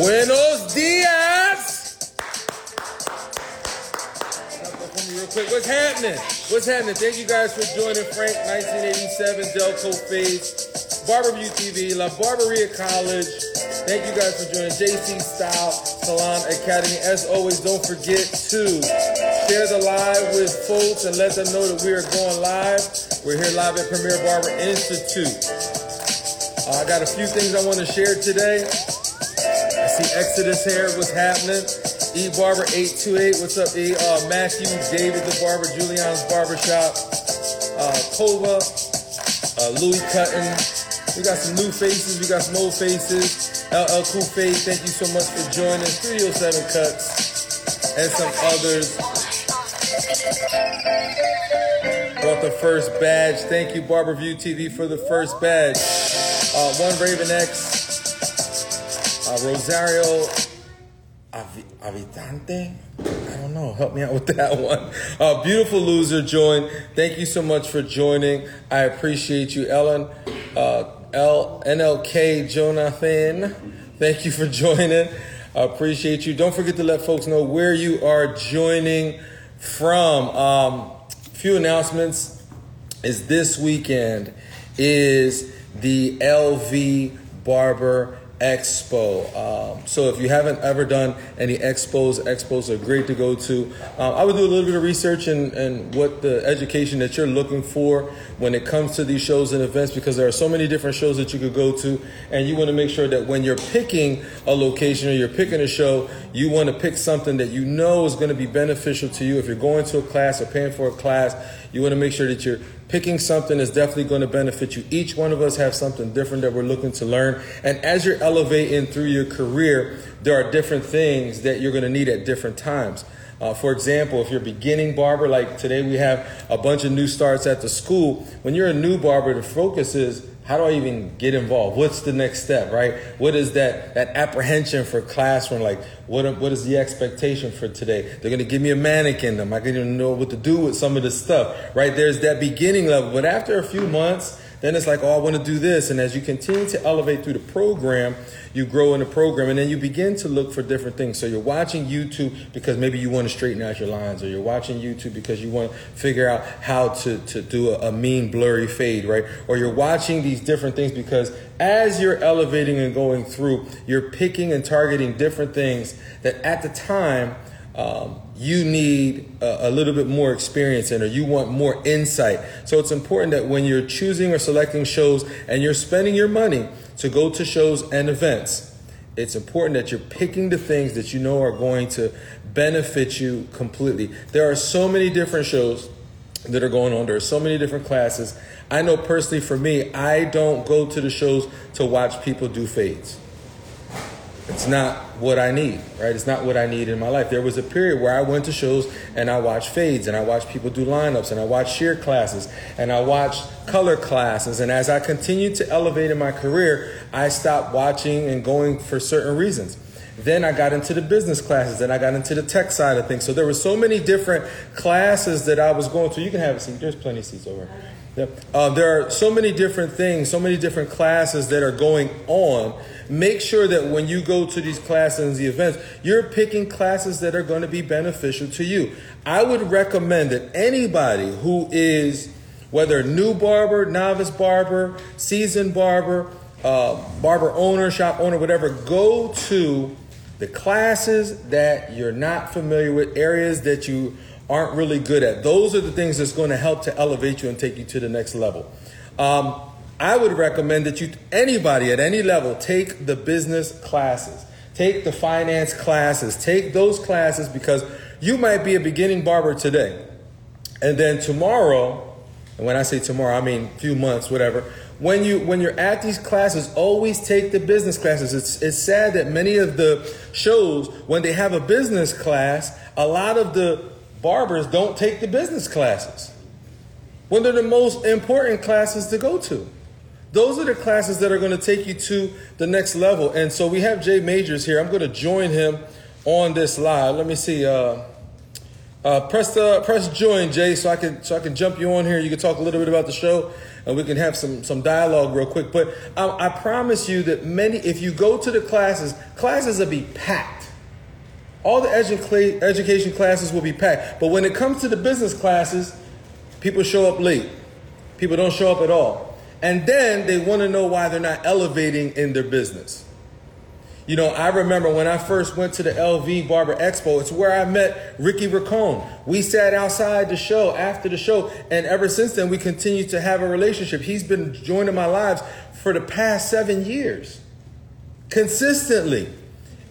Buenos dias. Real quick, what's happening? What's happening? Thank you guys for joining Frank 1987 Delco Phase, BarberVUE TV, La Barberia College. Thank you guys for joining JC Style Salon Academy. As always, don't forget to share the live with folks and let them know that we are going live. We're here live at Premier Barber Institute. Uh, I got a few things I want to share today. I see Exodus here. What's happening? E Barber 828. What's up, E? Uh, Matthew, David the Barber, Julian's Barbershop, uh, Kova, uh, Louis Cutton. We got some new faces. We got some old faces. LL Cool Fade, thank you so much for joining. Studio 7 Cuts and some others. Brought the first badge. Thank you, BarberVUE TV, for the first badge. Uh, one Raven X, uh, Rosario Avi- Avitante. I don't know. Help me out with that one. Uh, beautiful loser joined. Thank you so much for joining. I appreciate you, Ellen. Uh, Jonathan. Thank you for joining. I appreciate you. Don't forget to let folks know where you are joining from. Um, few announcements is this weekend is the LV Barber Expo. Um, so if you haven't ever done any expos, expos are great to go to. Um, I would do a little bit of research and, and what the education that you're looking for when it comes to these shows and events because there are so many different shows that you could go to and you want to make sure that when you're picking a location or you're picking a show, you want to pick something that you know is going to be beneficial to you. If you're going to a class or paying for a class, you want to make sure that you're picking something is definitely going to benefit you. Each one of us have something different that we're looking to learn. And as you're elevating through your career, there are different things that you're going to need at different times. Uh, for example, if you're beginning barber, like today we have a bunch of new starts at the school. When you're a new barber, the focus is how do I even get involved? What's the next step, right? What is that that apprehension for classroom? Like, what what is the expectation for today? They're gonna give me a mannequin. Am I gonna know what to do with some of this stuff, right? There's that beginning level, but after a few months, then it's like, oh, I want to do this. And as you continue to elevate through the program, you grow in the program and then you begin to look for different things. So you're watching YouTube because maybe you want to straighten out your lines, or you're watching YouTube because you want to figure out how to, to do a, a mean, blurry fade, right? Or you're watching these different things because as you're elevating and going through, you're picking and targeting different things that at the time, um, you need a, a, little bit more experience in or you want more insight. So it's important that when you're choosing or selecting shows and you're spending your money to go to shows and events, it's important that you're picking the things that you know are going to benefit you completely. There are so many different shows that are going on. There are so many different classes. I know personally for me, I don't go to the shows to watch people do fades. It's not what I need, right? It's not what I need in my life. There was a period where I went to shows and I watched fades and I watched people do lineups and I watched shear classes and I watched color classes. And as I continued to elevate in my career, I stopped watching and going for certain reasons. Then I got into the business classes. Then I got into the tech side of things. So there were so many different classes that I was going to. You can have a seat. There's plenty of seats over. Uh, there are so many different things, so many different classes that are going on. Make sure that when you go to these classes and the events, you're picking classes that are going to be beneficial to you. I would recommend that anybody who is, whether new barber, novice barber, seasoned barber, uh, barber owner, shop owner, whatever, go to the classes that you're not familiar with, areas that you aren't really good at. Those are the things that's going to help to elevate you and take you to the next level. Um, I would recommend that you, anybody at any level, take the business classes, take the finance classes, take those classes because you might be a beginning barber today. And then tomorrow, and when I say tomorrow, I mean few months, whatever. When you when you're at these classes, always take the business classes. It's it's sad that many of the shows, when they have a business class, a lot of the barbers don't take the business classes when they're the most important classes to go to. Those are the classes that are going to take you to the next level. And so we have Jay Majors here. I'm going to join him on this live. Let me see. Uh, uh, press the press join, Jay, so I can so I can jump you on here. You can talk a little bit about the show, and we can have some some dialogue real quick. But um, I promise you that many, if you go to the classes, classes will be packed. All the edu- education classes will be packed. But when it comes to the business classes, people show up late. People don't show up at all. And then they want to know why they're not elevating in their business. You know, I remember when I first went to the LV Barber Expo, it's where I met Ricky Racone. We sat outside the show after the show, and ever since then, we continue to have a relationship. He's been joining my lives for the past seven years, consistently.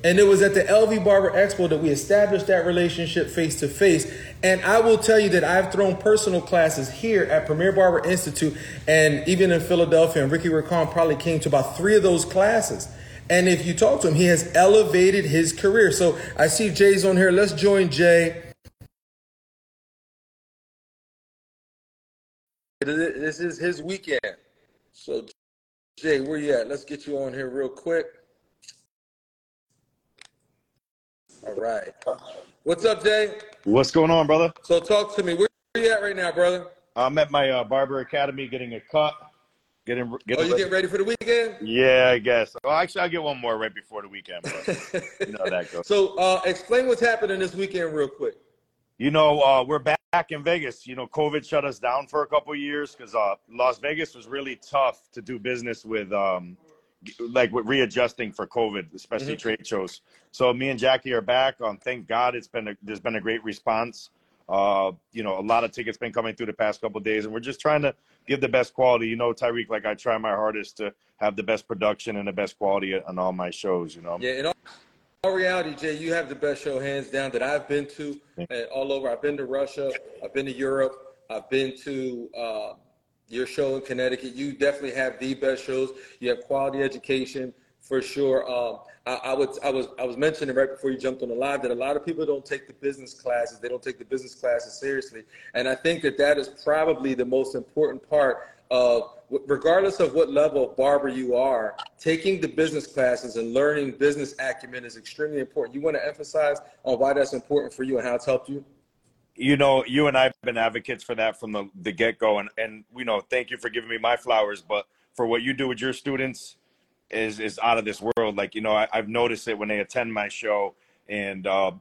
And it was at the LV Barber Expo that we established that relationship face to face. And I will tell you that I've thrown personal classes here at Premier Barber Institute and even in Philadelphia. And Ricky Racone probably came to about three of those classes. And if you talk to him, he has elevated his career. So I see Jay's on here. Let's join Jay. This is his weekend. So, Jay, where you at? Let's get you on here real quick. All right. What's up, Jay? What's going on, brother? So, talk to me. Where are you at right now, brother? I'm at my uh, barber academy getting a cut. Getting, getting oh, you ready. get ready for the weekend? Yeah, I guess. Well, actually, I'll get one more right before the weekend. But you know that goes. So, uh, explain what's happening this weekend, real quick. You know, uh, we're back in Vegas. You know, COVID shut us down for a couple years because uh, Las Vegas was really tough to do business with, um, like with readjusting for COVID, especially mm-hmm. trade shows. So, me and Jackie are back. Um, thank God, it's been a, there's been a great response. Uh, you know, a lot of tickets been coming through the past couple days, and we're just trying to give the best quality. You know, Tyreek, like I try my hardest to have the best production and the best quality on all my shows. You know. Yeah, in all, all reality, Jay, you have the best show hands down that I've been to all over. I've been to Russia, I've been to Europe, I've been to. Uh, your show in Connecticut, you definitely have the best shows. You have quality education for sure. Um, I, I, would, I was, I was mentioning right before you jumped on the live that a lot of people don't take the business classes. They don't take the business classes seriously, and I think that that is probably the most important part of, regardless of what level of barber you are, taking the business classes and learning business acumen is extremely important. You want to emphasize on why that's important for you and how it's helped you. You know, you and I have been advocates for that from the, the get go, and and you know, thank you for giving me my flowers, but for what you do with your students is is out of this world. Like you know, I, have noticed it when they attend my show, and uh,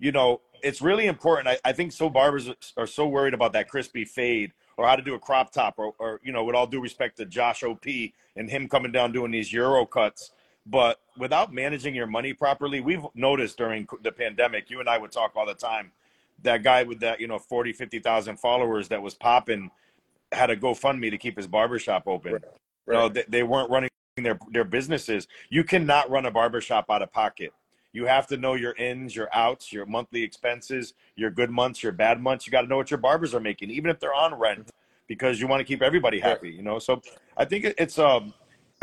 you know, it's really important. I, I think so barbers are so worried about that crispy fade or how to do a crop top, or, or you know, with all due respect to Josh Op and him coming down doing these Euro cuts. But without managing your money properly, we've noticed during the pandemic, you and I would talk all the time. That guy with that, you know, 40, 50,000 followers that was popping had a GoFundMe to keep his barbershop open. Right. Right. You know, they, they weren't running their their businesses. You cannot run a barbershop out of pocket. You have to know your ins, your outs, your monthly expenses, your good months, your bad months. You got to know what your barbers are making, even if they're on rent, because you want to keep everybody happy. You know, so I think it's um,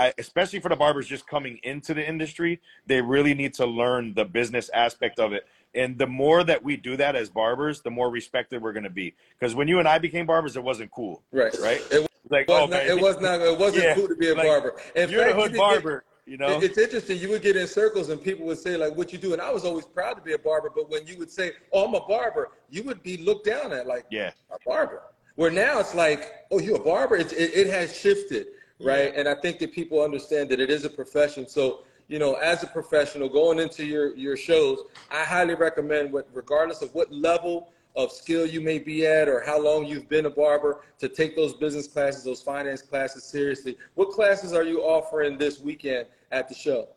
I, especially for the barbers just coming into the industry, they really need to learn the business aspect of it. And the more that we do that as barbers, the more respected we're going to be. Because when you and I became barbers, it wasn't cool. Right. Right. It like, was oh, not, it was not. It wasn't yeah, cool to be a like, barber. In you're fact, a hood barber. Get, you know, it's interesting. You would get in circles and people would say like, "What you do?" And I was always proud to be a barber. But when you would say, "Oh, I'm a barber," you would be looked down at like, "Yeah, a barber." Where now it's like, "Oh, you're a barber." It, it, it has shifted, right? Yeah. And I think that people understand that it is a profession. So you know, as a professional going into your your shows, I highly recommend, what regardless of what level of skill you may be at or how long you've been a barber to take those business classes, those finance classes seriously. What classes are you offering this weekend at the show?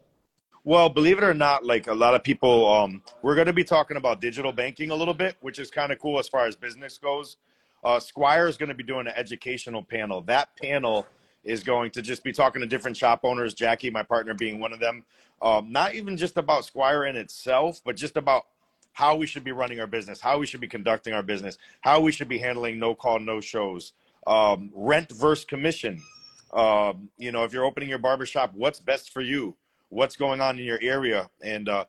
Well, believe it or not, like a lot of people, um, we're going to be talking about digital banking a little bit, which is kind of cool as far as business goes. Uh, Squire is going to be doing an educational panel. That panel is going to just be talking to different shop owners, Jackie, my partner, being one of them. Um, not even just about Squire in itself, but just about how we should be running our business, how we should be conducting our business, how we should be handling no call, no shows, um, rent versus commission. Um, you know, if you're opening your barbershop, what's best for you? What's going on in your area? And, uh,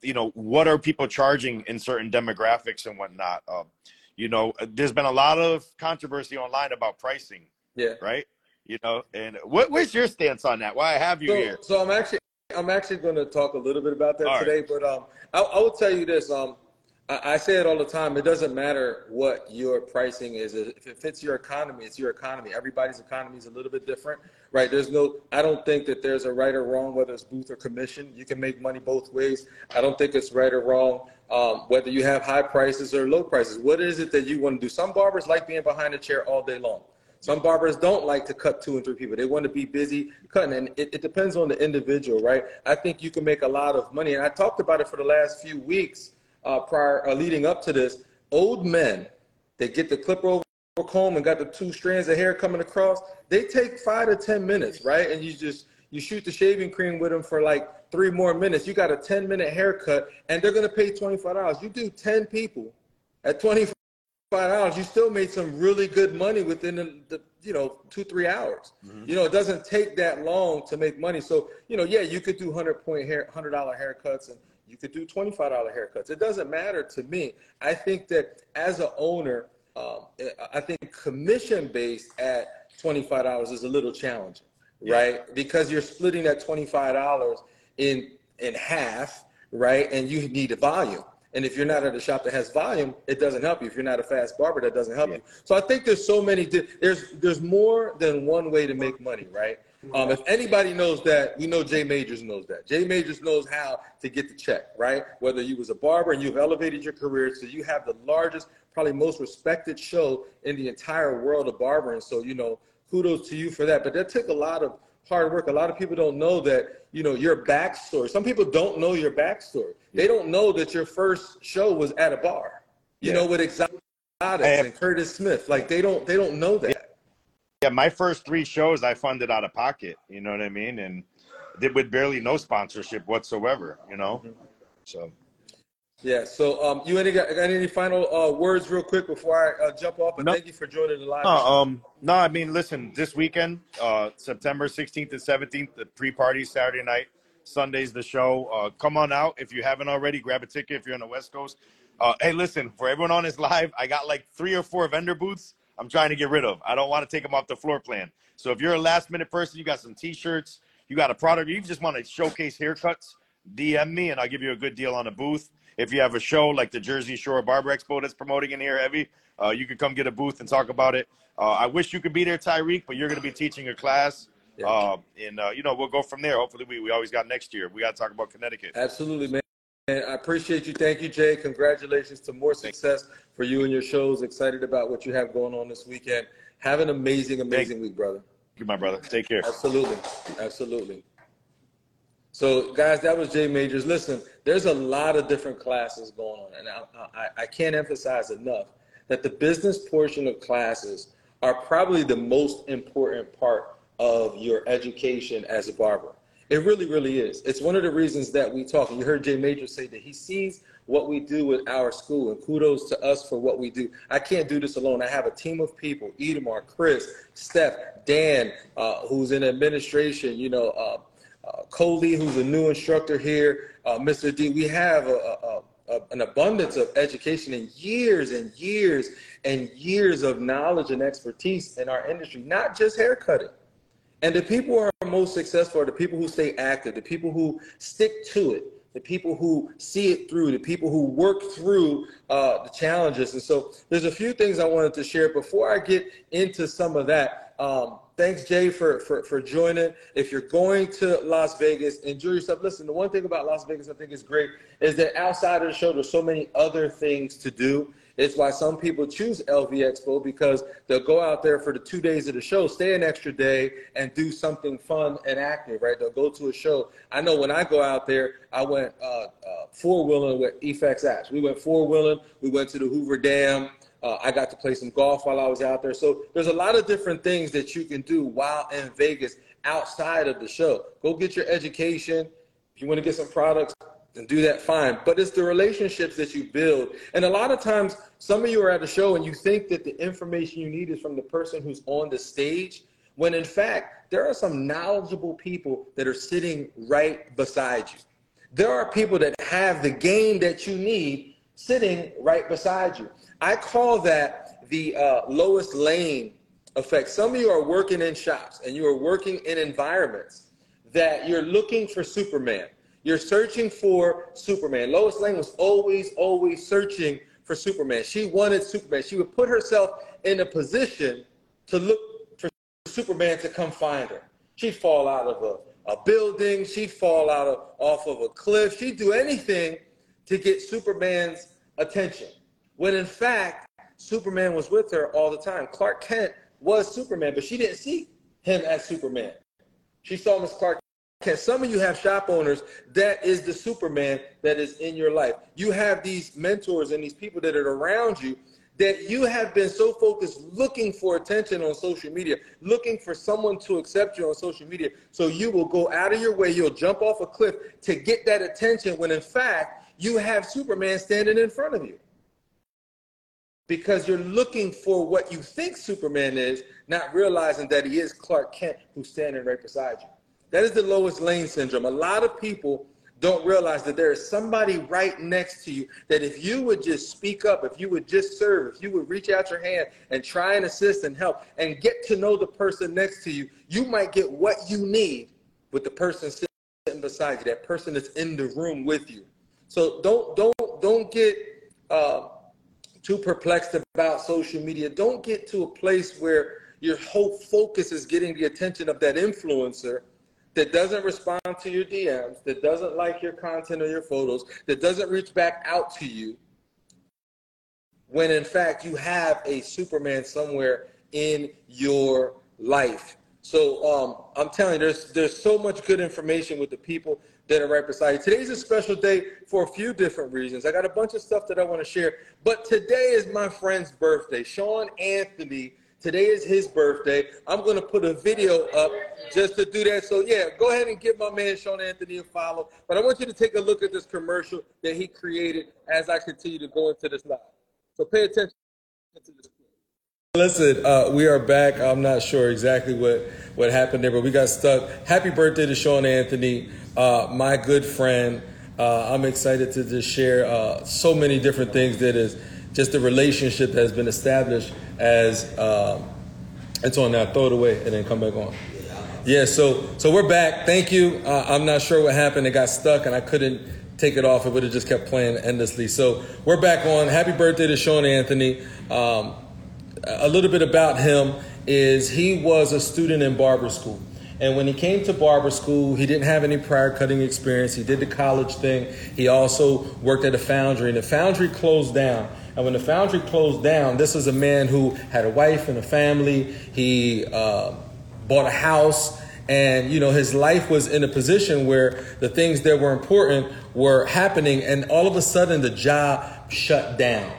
you know, what are people charging in certain demographics and whatnot? Uh, you know, there's been a lot of controversy online about pricing. Yeah. Right. You know, and what, what's your stance on that? Why I have you so, here? So I'm actually I'm actually going to talk a little bit about that All today, right. but um, I, I, will tell you this. Um, I, I say it all the time. It doesn't matter what your pricing is. If it fits your economy, it's your economy. Everybody's economy is a little bit different, right? There's no, I don't think that there's a right or wrong, whether it's booth or commission. You can make money both ways. I don't think it's right or wrong, um, whether you have high prices or low prices. What is it that you want to do? Some barbers like being behind a chair all day long. Some barbers don't like to cut two and three people. They want to be busy cutting, and it, it, depends on the individual, right? I think you can make a lot of money, and I talked about it for the last few weeks uh, prior uh, leading up to this, old men that get the clipper over comb and got the two strands of hair coming across, they take five to ten minutes, right? And you just you shoot the shaving cream with them for like three more minutes. You got a 10 minute haircut and they're gonna pay $25. You do 10 people at $25, you still made some really good money within the, the you know, two, three hours. Mm-hmm. You know, it doesn't take that long to make money. So, you know, yeah, you could do hundred point hair, hundred dollar haircuts and you could do $25 haircuts. It doesn't matter to me. I think that as an owner, um, I think commission based at $25 is a little challenging, yeah. right? Because you're splitting that $25 in in half, right? And you need a volume. And if you're not at a shop that has volume, it doesn't help you. If you're not a fast barber, that doesn't help yeah. you. So I think there's so many. There's there's more than one way to make money, right? Um, if anybody knows that, we know Jay Majors knows that. Jay Majors knows how to get the check, right? Whether you was a barber and you've elevated your career, so you have the largest, probably most respected show in the entire world of barbering. So you know, kudos to you for that. But that took a lot of hard work. A lot of people don't know that, you know, your backstory. Some people don't know your backstory. They don't know that your first show was at a bar. You yeah. know, with exotics and Curtis Smith. Like they don't they don't know that yeah, my first three shows I funded out of pocket. You know what I mean? And did with barely no sponsorship whatsoever. You know, mm-hmm. so. Yeah. So, um, you any got, got any final uh, words, real quick, before I uh, jump off? And no. thank you for joining the live. No, um, no. I mean, listen. This weekend, uh, September 16th and 17th, the pre-party Saturday night. Sunday's the show. Uh, come on out if you haven't already. Grab a ticket if you're on the West Coast. Uh, hey, listen, for everyone on this live, I got like three or four vendor booths I'm trying to get rid of. I don't want to take them off the floor plan. So if you're a last minute person, you got some t-shirts, you got a product, you just want to showcase haircuts, DM me and I'll give you a good deal on a booth. If you have a show like the Jersey Shore Barber Expo that's promoting in here heavy, uh, you could come get a booth and talk about it. Uh, I wish you could be there, Tyreek, but you're going to be teaching a class. Yeah. Uh, and, uh, you know, we'll go from there. Hopefully, we, we always got next year. We got to talk about Connecticut. Absolutely, man. And I appreciate you. Thank you, Jay. Congratulations to more success for you and your shows. Excited about what you have going on this weekend. Have an amazing, amazing week, brother. Thank you, my brother. Take care. Absolutely. Absolutely. So, guys, that was Jay Majors. Listen, there's a lot of different classes going on, and I, I, I can't emphasize enough that the business portion of classes are probably the most important part of your education as a barber. It really, really is. It's one of the reasons that we talk. And you heard Jay Majors say that he sees what we do with our school, and kudos to us for what we do. I can't do this alone. I have a team of people: Edamar, Chris, Steph, Dan, uh, who's in administration. You know, uh, uh, Coley, who's a new instructor here, uh, Mr. D. We have a, a, a, an abundance of education and years and years and years of knowledge and expertise in our industry, not just haircutting. And the people who are most successful are the people who stay active, the people who stick to it, the people who see it through, the people who work through uh, the challenges. And so there's a few things I wanted to share before I get into some of that. Um, thanks, Jay, for, for, for joining. If you're going to Las Vegas, enjoy yourself. Listen, the one thing about Las Vegas I think is great is that outside of the show, there's so many other things to do. It's why some people choose LV Expo because they'll go out there for the two days of the show, stay an extra day, and do something fun and active, right? They'll go to a show. I know when I go out there, I went uh, uh, four wheeling with Effects Apps. We went four wheeling. We went to the Hoover Dam. Uh, I got to play some golf while I was out there. So there's a lot of different things that you can do while in Vegas outside of the show. Go get your education. If you want to get some products, and do that fine. But it's the relationships that you build. And a lot of times, some of you are at a show and you think that the information you need is from the person who's on the stage, when in fact, there are some knowledgeable people that are sitting right beside you. There are people that have the game that you need sitting right beside you. I call that the uh, Lois Lane effect. Some of you are working in shops and you are working in environments that you're looking for Superman You're searching for Superman. Lois Lane was always, always searching for Superman. She wanted Superman. She would put herself in a position to look for Superman to come find her. She'd fall out of a, a building. She'd fall out of, off of a cliff. She'd do anything to get Superman's attention. When in fact, Superman was with her all the time. Clark Kent was Superman, but she didn't see him as Superman. She saw him as Clark Kent. Some of you have shop owners that is the Superman that is in your life. You have these mentors and these people that are around you that you have been so focused looking for attention on social media, looking for someone to accept you on social media. So you will go out of your way, you'll jump off a cliff to get that attention when in fact you have Superman standing in front of you. Because you're looking for what you think Superman is, not realizing that he is Clark Kent who's standing right beside you. That is the Lois Lane syndrome. A lot of people don't realize that there is somebody right next to you that if you would just speak up, if you would just serve, if you would reach out your hand and try and assist and help and get to know the person next to you, you might get what you need with the person sitting beside you, that person that's in the room with you. So don't don't don't get uh, too perplexed about social media. Don't get to a place where your whole focus is getting the attention of that influencer that doesn't respond to your DMs, that doesn't like your content or your photos, that doesn't reach back out to you, when in fact you have a Superman somewhere in your life. So um, I'm telling you, there's there's so much good information with the people that are right beside you. Today's a special day for a few different reasons. I got a bunch of stuff that I want to share, but today is my friend's birthday. Sean Anthony Today is his birthday. I'm going to put a video up just to do that. So, yeah, go ahead and give my man Sean Anthony a follow. But I want you to take a look at this commercial that he created as I continue to go into this live. So, pay attention to this. Listen, uh, we are back. I'm not sure exactly what, what happened there, but we got stuck. Happy birthday to Sean Anthony, uh, my good friend. Uh, I'm excited to just share uh, so many different things that is just the relationship that has been established as um, it's on now. Throw it away and then come back on. Yeah, so so we're back. Thank you. Uh, I'm not sure what happened. It got stuck and I couldn't take it off. It would have just kept playing endlessly. So we're back on. Happy birthday to Sean Anthony. Um, a little bit about him is he was a student in barber school. And when he came to barber school, he didn't have any prior cutting experience. He did the college thing. He also worked at a foundry, and the foundry closed down. And when the foundry closed down, this is a man who had a wife and a family. He uh, bought a house, and you know his life was in a position where the things that were important were happening, and all of a sudden the job shut down.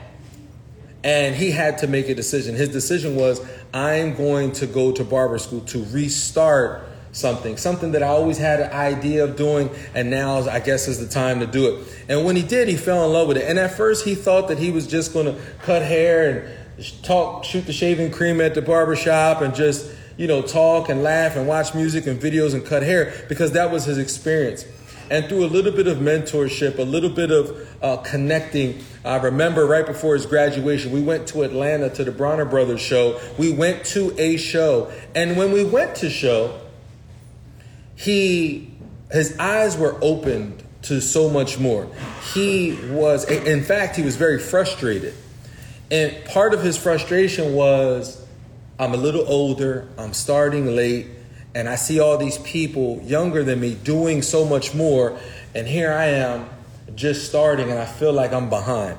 And he had to make a decision. His decision was, I'm going to go to barber school to restart something, something that I always had an idea of doing, and now I guess is the time to do it. And when he did, he fell in love with it. And at first, he thought that he was just going to cut hair and talk, shoot the shaving cream at the barber shop, and just, you know, talk and laugh and watch music and videos and cut hair because that was his experience. And through a little bit of mentorship, a little bit of uh, connecting, I remember right before his graduation, we went to Atlanta to the Bronner Brothers show. We went to a show. And when we went to show, he his eyes were opened to so much more. He was in fact he was very frustrated. And part of his frustration was I'm a little older, I'm starting late, and I see all these people younger than me doing so much more, and here I am just starting and I feel like I'm behind.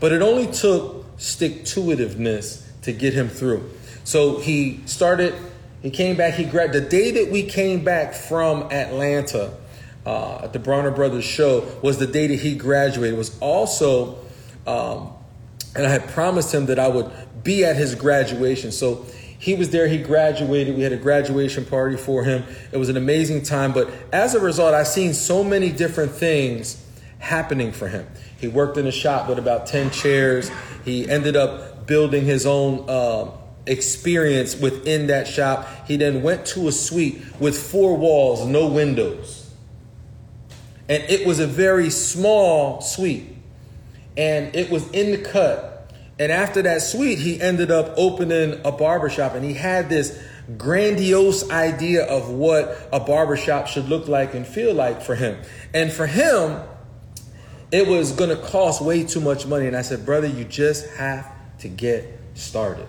But it only took stick to itiveness to get him through. So he started he came back. He grabbed the day that we came back from Atlanta uh, at the Bronner Brothers show was the day that he graduated. It was also, um, and I had promised him that I would be at his graduation. So he was there. He graduated. We had a graduation party for him. It was an amazing time. But as a result, I've seen so many different things happening for him. He worked in a shop with about ten chairs. He ended up building his own. Uh, experience within that shop. He then went to a suite with four walls, no windows. And it was a very small suite. And it was in the cut. And after that suite, he ended up opening a barbershop. And he had this grandiose idea of what a barbershop should look like and feel like for him. And for him, it was going to cost way too much money. And I said, brother, you just have to get started.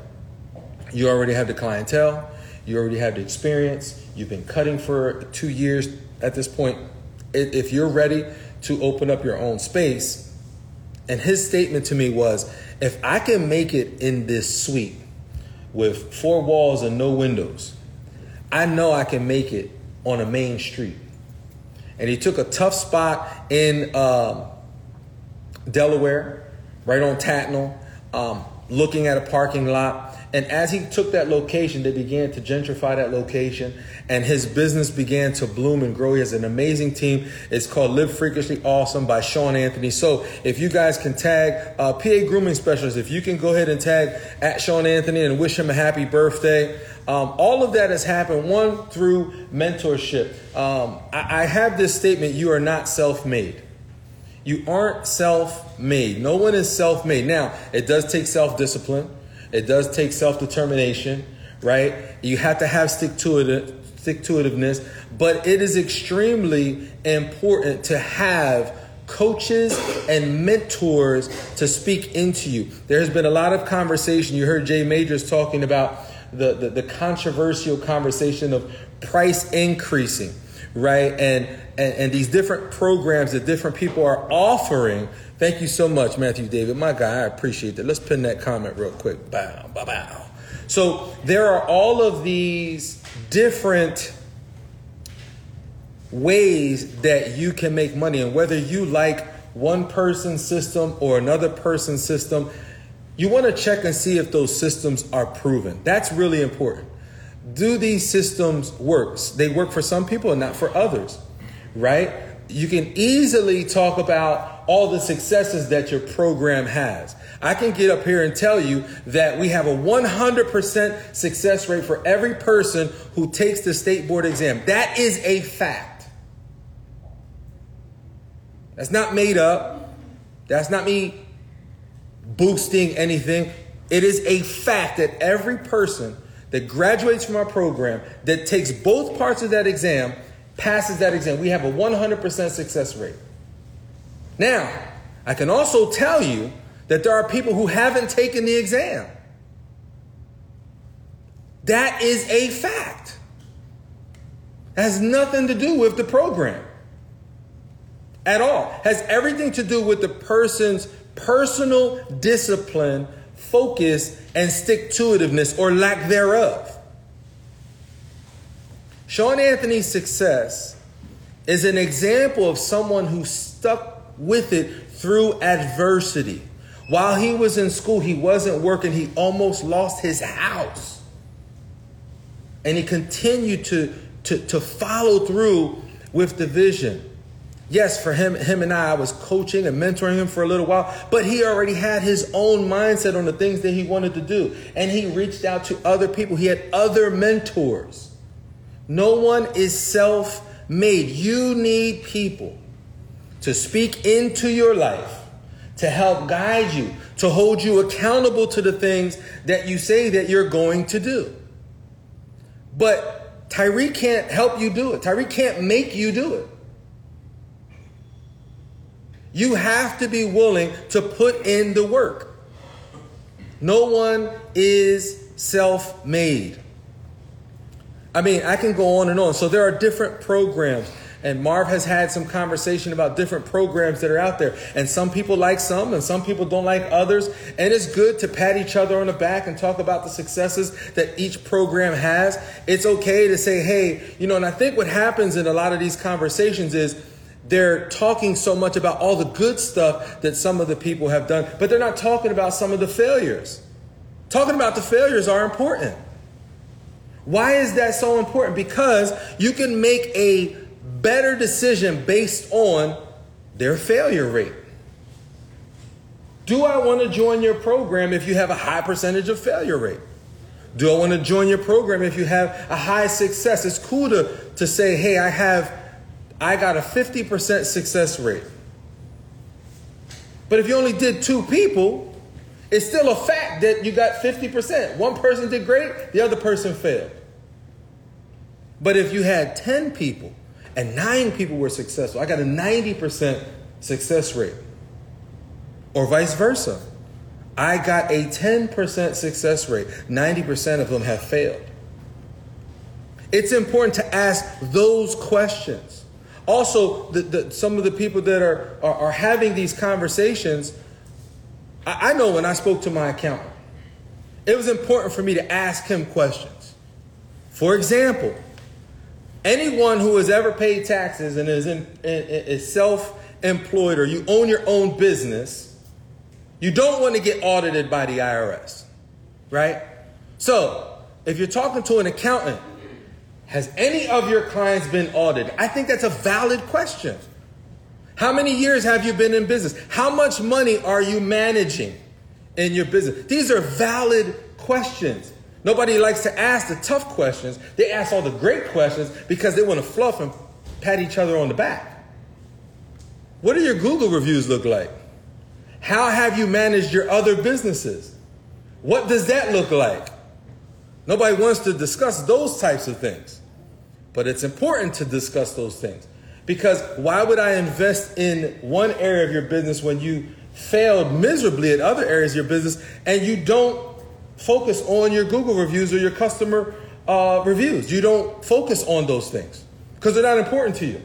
You already have the clientele, you already have the experience, you've been cutting for two years at this point. If you're ready to open up your own space, and his statement to me was if I can make it in this suite with four walls and no windows, I know I can make it on a main street. And he took a tough spot in um, Delaware, right on Tatnall, um, looking at a parking lot. And as he took that location, they began to gentrify that location, and his business began to bloom and grow. He has an amazing team. It's called Live Freakishly Awesome by Sean Anthony. So if you guys can tag uh, PA Grooming Specialist, if you can go ahead and tag at Sean Anthony and wish him a happy birthday. Um, all of that has happened, one, through mentorship. Um, I, I have this statement you are not self made. You aren't self made. No one is self made. Now, it does take self discipline, it does take self determination, right? You have to have stick to it. Stick to itiveness, but it is extremely important to have coaches and mentors to speak into you. There has been a lot of conversation. You heard Jay Majors talking about the, the, the controversial conversation of price increasing, right? And and, and these different programs that different people are offering. Thank you so much, Matthew David. My guy, I appreciate that. Let's pin that comment real quick. Bow, bow, bow. So there are all of these different ways that you can make money, and whether you like one person's system or another person's system, you want to check and see if those systems are proven. That's really important. Do these systems work? They work for some people and not for others right? You can easily talk about all the successes that your program has. I can get up here and tell you that we have a 100% success rate for every person who takes the state board exam. That is a fact. That's not made up. That's not me boosting anything. It is a fact that every person that graduates from our program that takes both parts of that exam passes that exam. We have a 100% success rate. Now, I can also tell you that there are people who haven't taken the exam. That is a fact. It has nothing to do with the program at all. It has everything to do with the person's personal discipline, focus, and stick to itiveness or lack thereof. Sean Anthony's success is an example of someone who stuck with it through adversity. While he was in school, he wasn't working, he almost lost his house. And he continued to, to, to follow through with the vision. Yes, for him, him and I, I was coaching and mentoring him for a little while, but he already had his own mindset on the things that he wanted to do. And he reached out to other people. He had other mentors. No one is self made. You need people to speak into your life, to help guide you, to hold you accountable to the things that you say that you're going to do. But Tyree can't help you do it, Tyree can't make you do it. You have to be willing to put in the work. No one is self made. I mean, I can go on and on. So there are different programs. And Marv has had some conversation about different programs that are out there. And some people like some and some people don't like others. And it's good to pat each other on the back and talk about the successes that each program has. It's okay to say, hey, you know, and I think what happens in a lot of these conversations is they're talking so much about all the good stuff that some of the people have done, but they're not talking about some of the failures. Talking about the failures are important. Why is that so important? Because you can make a better decision based on their failure rate. Do I want to join your program if you have a high percentage of failure rate? Do I want to join your program if you have a high success? It's cool to, to say, hey, I have I got a 50% success rate. But if you only did two people, it's still a fact that you got 50%. One person did great, the other person failed. But if you had 10 people and nine people were successful, I got a 90% success rate. Or vice versa. I got a 10% success rate. 90% of them have failed. It's important to ask those questions. Also, the, the, some of the people that are, are, are having these conversations, I, I know when I spoke to my accountant, it was important for me to ask him questions. For example, anyone who has ever paid taxes and is, is self employed or you own your own business, you don't want to get audited by the IRS, right? So, if you're talking to an accountant, has any of your clients been audited? I think that's a valid question. How many years have you been in business? How much money are you managing in your business? These are valid questions. Nobody likes to ask the tough questions. They ask all the great questions because they want to fluff and pat each other on the back. What do your Google reviews look like? How have you managed your other businesses? What does that look like? Nobody wants to discuss those types of things. But it's important to discuss those things. Because why would I invest in one area of your business when you failed miserably at other areas of your business and you don't focus on your Google reviews or your customer uh, reviews? You don't focus on those things because they're not important to you.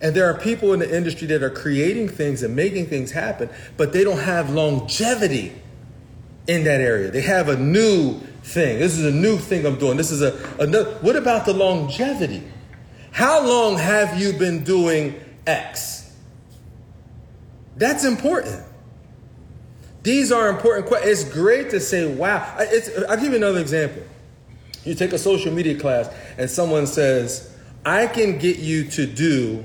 And there are people in the industry that are creating things and making things happen, but they don't have longevity in that area. They have a new thing. This is a new thing I'm doing. This is a another. What about the longevity? How long have you been doing X? That's important. These are important questions. It's great to say, wow. It's, I'll give you another example. You take a social media class and someone says, I can get you to do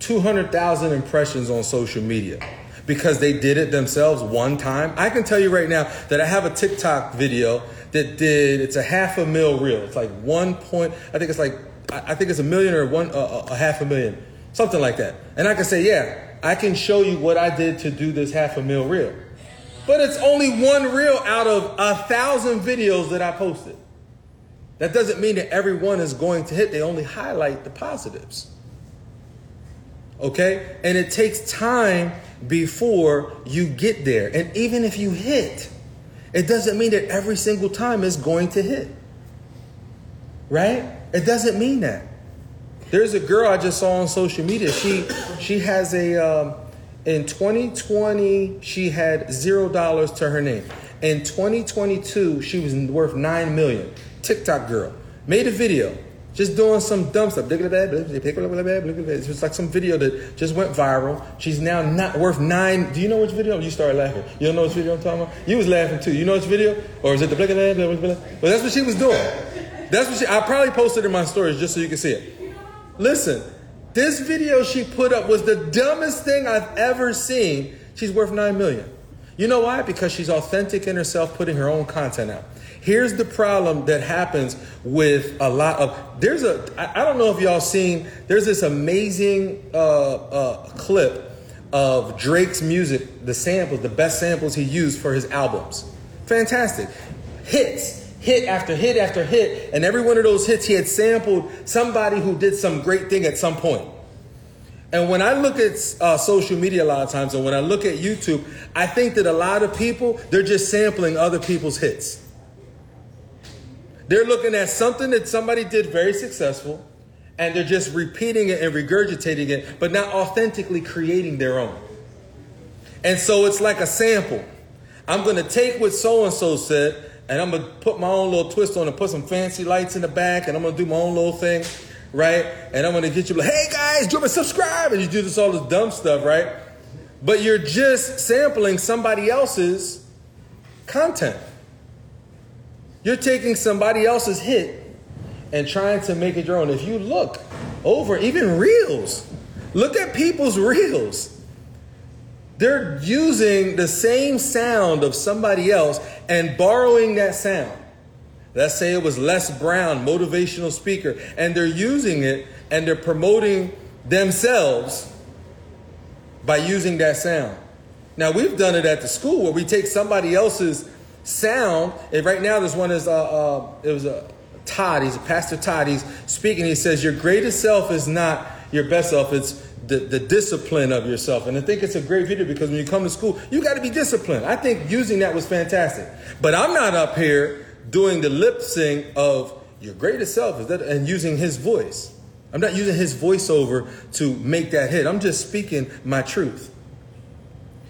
200,000 impressions on social media because they did it themselves one time. I can tell you right now that I have a TikTok video that did, it's a half a mil reel. It's like one point, I think it's like, I think it's a million or one, uh, a half a million, something like that. And I can say, yeah, I can show you what I did to do this half a mil reel. But it's only one reel out of a thousand videos that I posted. That doesn't mean that everyone is going to hit. They only highlight the positives. Okay? And it takes time before you get there. And even if you hit, it doesn't mean that every single time is going to hit. Right? It doesn't mean that. There's a girl I just saw on social media. She she has a um, in 2020 she had zero dollars to her name. In 2022 she was worth nine million. TikTok girl made a video just doing some dumb stuff. It's just like some video that just went viral. She's now not worth nine. Do you know which video? You started laughing. You don't know which video I'm talking about? You was laughing too. You know which video? Or is it the blah, blah, blah, blah, Well, that's what she was doing. That's what she, I probably posted in my stories just so you can see it. Listen, this video she put up was the dumbest thing I've ever seen. She's worth nine million. You know why? Because she's authentic in herself, putting her own content out. Here's the problem that happens with a lot of. There's a. I, I don't know if y'all seen. There's this amazing uh, uh, clip of Drake's music, the samples, the best samples he used for his albums. Fantastic, hits, hit after hit after hit, and every one of those hits he had sampled somebody who did some great thing at some point. And when I look at uh, social media a lot of times, and when I look at YouTube, I think that a lot of people they're just sampling other people's hits. They're looking at something that somebody did very successful and they're just repeating it and regurgitating it, but not authentically creating their own. And so it's like a sample. I'm going to take what so and so said and I'm to put my own little twist on it, put some fancy lights in the back, and I'm to do my own little thing, right? And I'm to get you like, hey guys, do me subscribe. And you do this all this dumb stuff, right? But you're just sampling somebody else's content. You're taking somebody else's hit and trying to make it your own. If you look over even reels, look at people's reels. They're using the same sound of somebody else and borrowing that sound. Let's say it was Les Brown, motivational speaker, and they're using it and they're promoting themselves by using that sound. Now, we've done it at the school where we take somebody else's sound. And right now, this one is uh, uh, it was a Todd, he's a Pastor Todd, he's speaking. He says, Your greatest self is not your best self, it's the, the discipline of yourself. And I think it's a great video because when you come to school, you got to be disciplined. I think using that was fantastic. But I'm not up here doing the lip sync of your greatest self is that and using his voice. I'm not using his voiceover to make that hit. I'm just speaking my truth.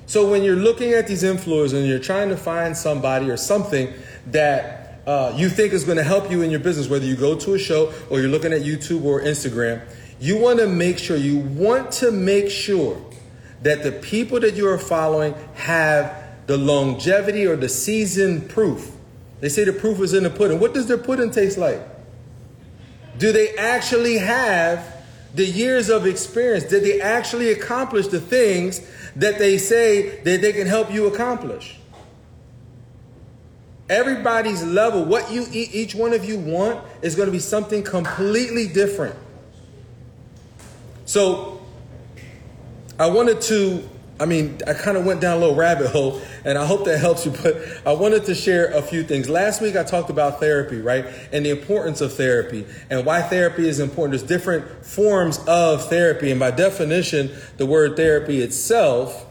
So when you're looking at these influencers and you're trying to find somebody or something that uh, you think is going to help you in your business, whether you go to a show or you're looking at YouTube or Instagram, you want to make sure, you want to make sure that the people that you are following have the longevity or the season proof. They say the proof is in the pudding. What does their pudding taste like? Do they actually have the years of experience? Did they actually accomplish the things that they say that they can help you accomplish? Everybody's level, what you each one of you want is going to be something completely different. So I wanted to, I mean, I kind of went down a little rabbit hole, and I hope that helps you, but I wanted to share a few things. Last week I talked about therapy, right? And the importance of therapy and why therapy is important. There's different forms of therapy, and by definition, the word therapy itself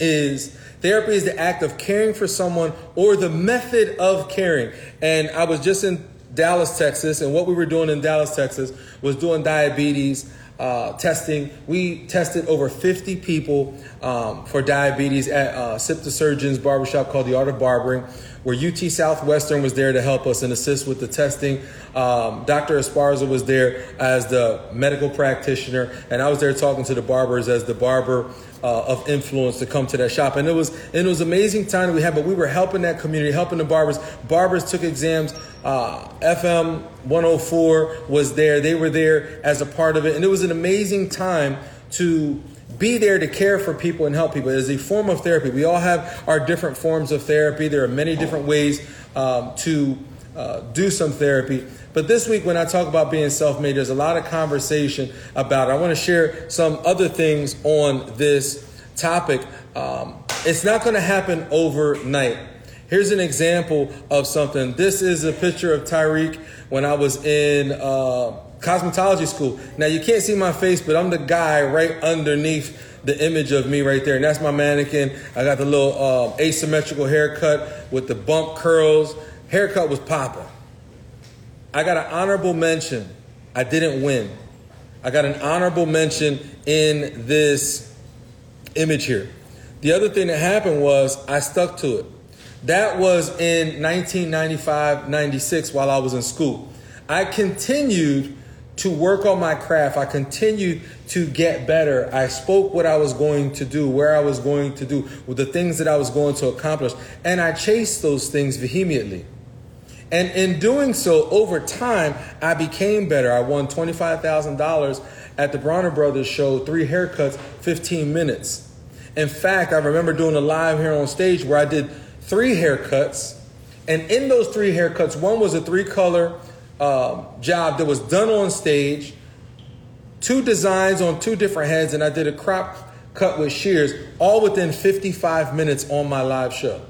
is therapy is the act of caring for someone or the method of caring. And I was just in Dallas, Texas, and what we were doing in Dallas, Texas was doing diabetes uh, testing. We tested over 50 people um, for diabetes at uh, SIPTA Surgeon's barbershop called The Art of Barbering, where UT Southwestern was there to help us and assist with the testing. Um, Dr. Esparza was there as the medical practitioner, and I was there talking to the barbers as the barber uh, of influence to come to that shop. And it was and it was amazing time that we had, but we were helping that community, helping the barbers. Barbers took exams. Uh, FM 104 was there. They were there as a part of it, and it was an amazing time to be there to care for people and help people. It is a form of therapy. We all have our different forms of therapy. There are many different ways um, to uh, do some therapy. But this week, when I talk about being self made, there's a lot of conversation about it. I want to share some other things on this topic. Um, it's not going to happen overnight. Here's an example of something. This is a picture of Tyreek when I was in uh, cosmetology school. Now, you can't see my face, but I'm the guy right underneath the image of me right there. And that's my mannequin. I got the little uh, asymmetrical haircut with the bump curls. Haircut was popping. I got an honorable mention. I didn't win. I got an honorable mention in this image here. The other thing that happened was I stuck to it. That was in 1995 96 while I was in school. I continued to work on my craft. I continued to get better. I spoke what I was going to do, where I was going to do, with the things that I was going to accomplish. And I chased those things vehemently. And in doing so, over time, I became better. I won $25,000 at the Bronner Brothers show, three haircuts, 15 minutes. In fact, I remember doing a live here on stage where I did three haircuts. And in those three haircuts, one was a three color uh, job that was done on stage, two designs on two different heads, and I did a crop cut with shears, all within 55 minutes on my live show.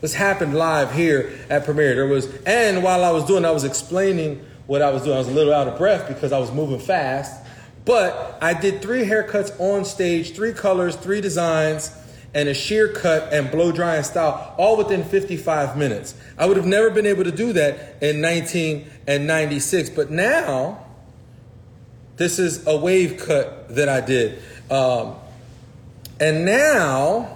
This happened live here at Premier. There was, and while I was doing, I was explaining what I was doing. I was a little out of breath because I was moving fast. But I did three haircuts on stage, three colors, three designs, and a shear cut and blow drying style, all within 55 minutes. I would have never been able to do that in 1996. But now, this is a wave cut that I did. Um, and now,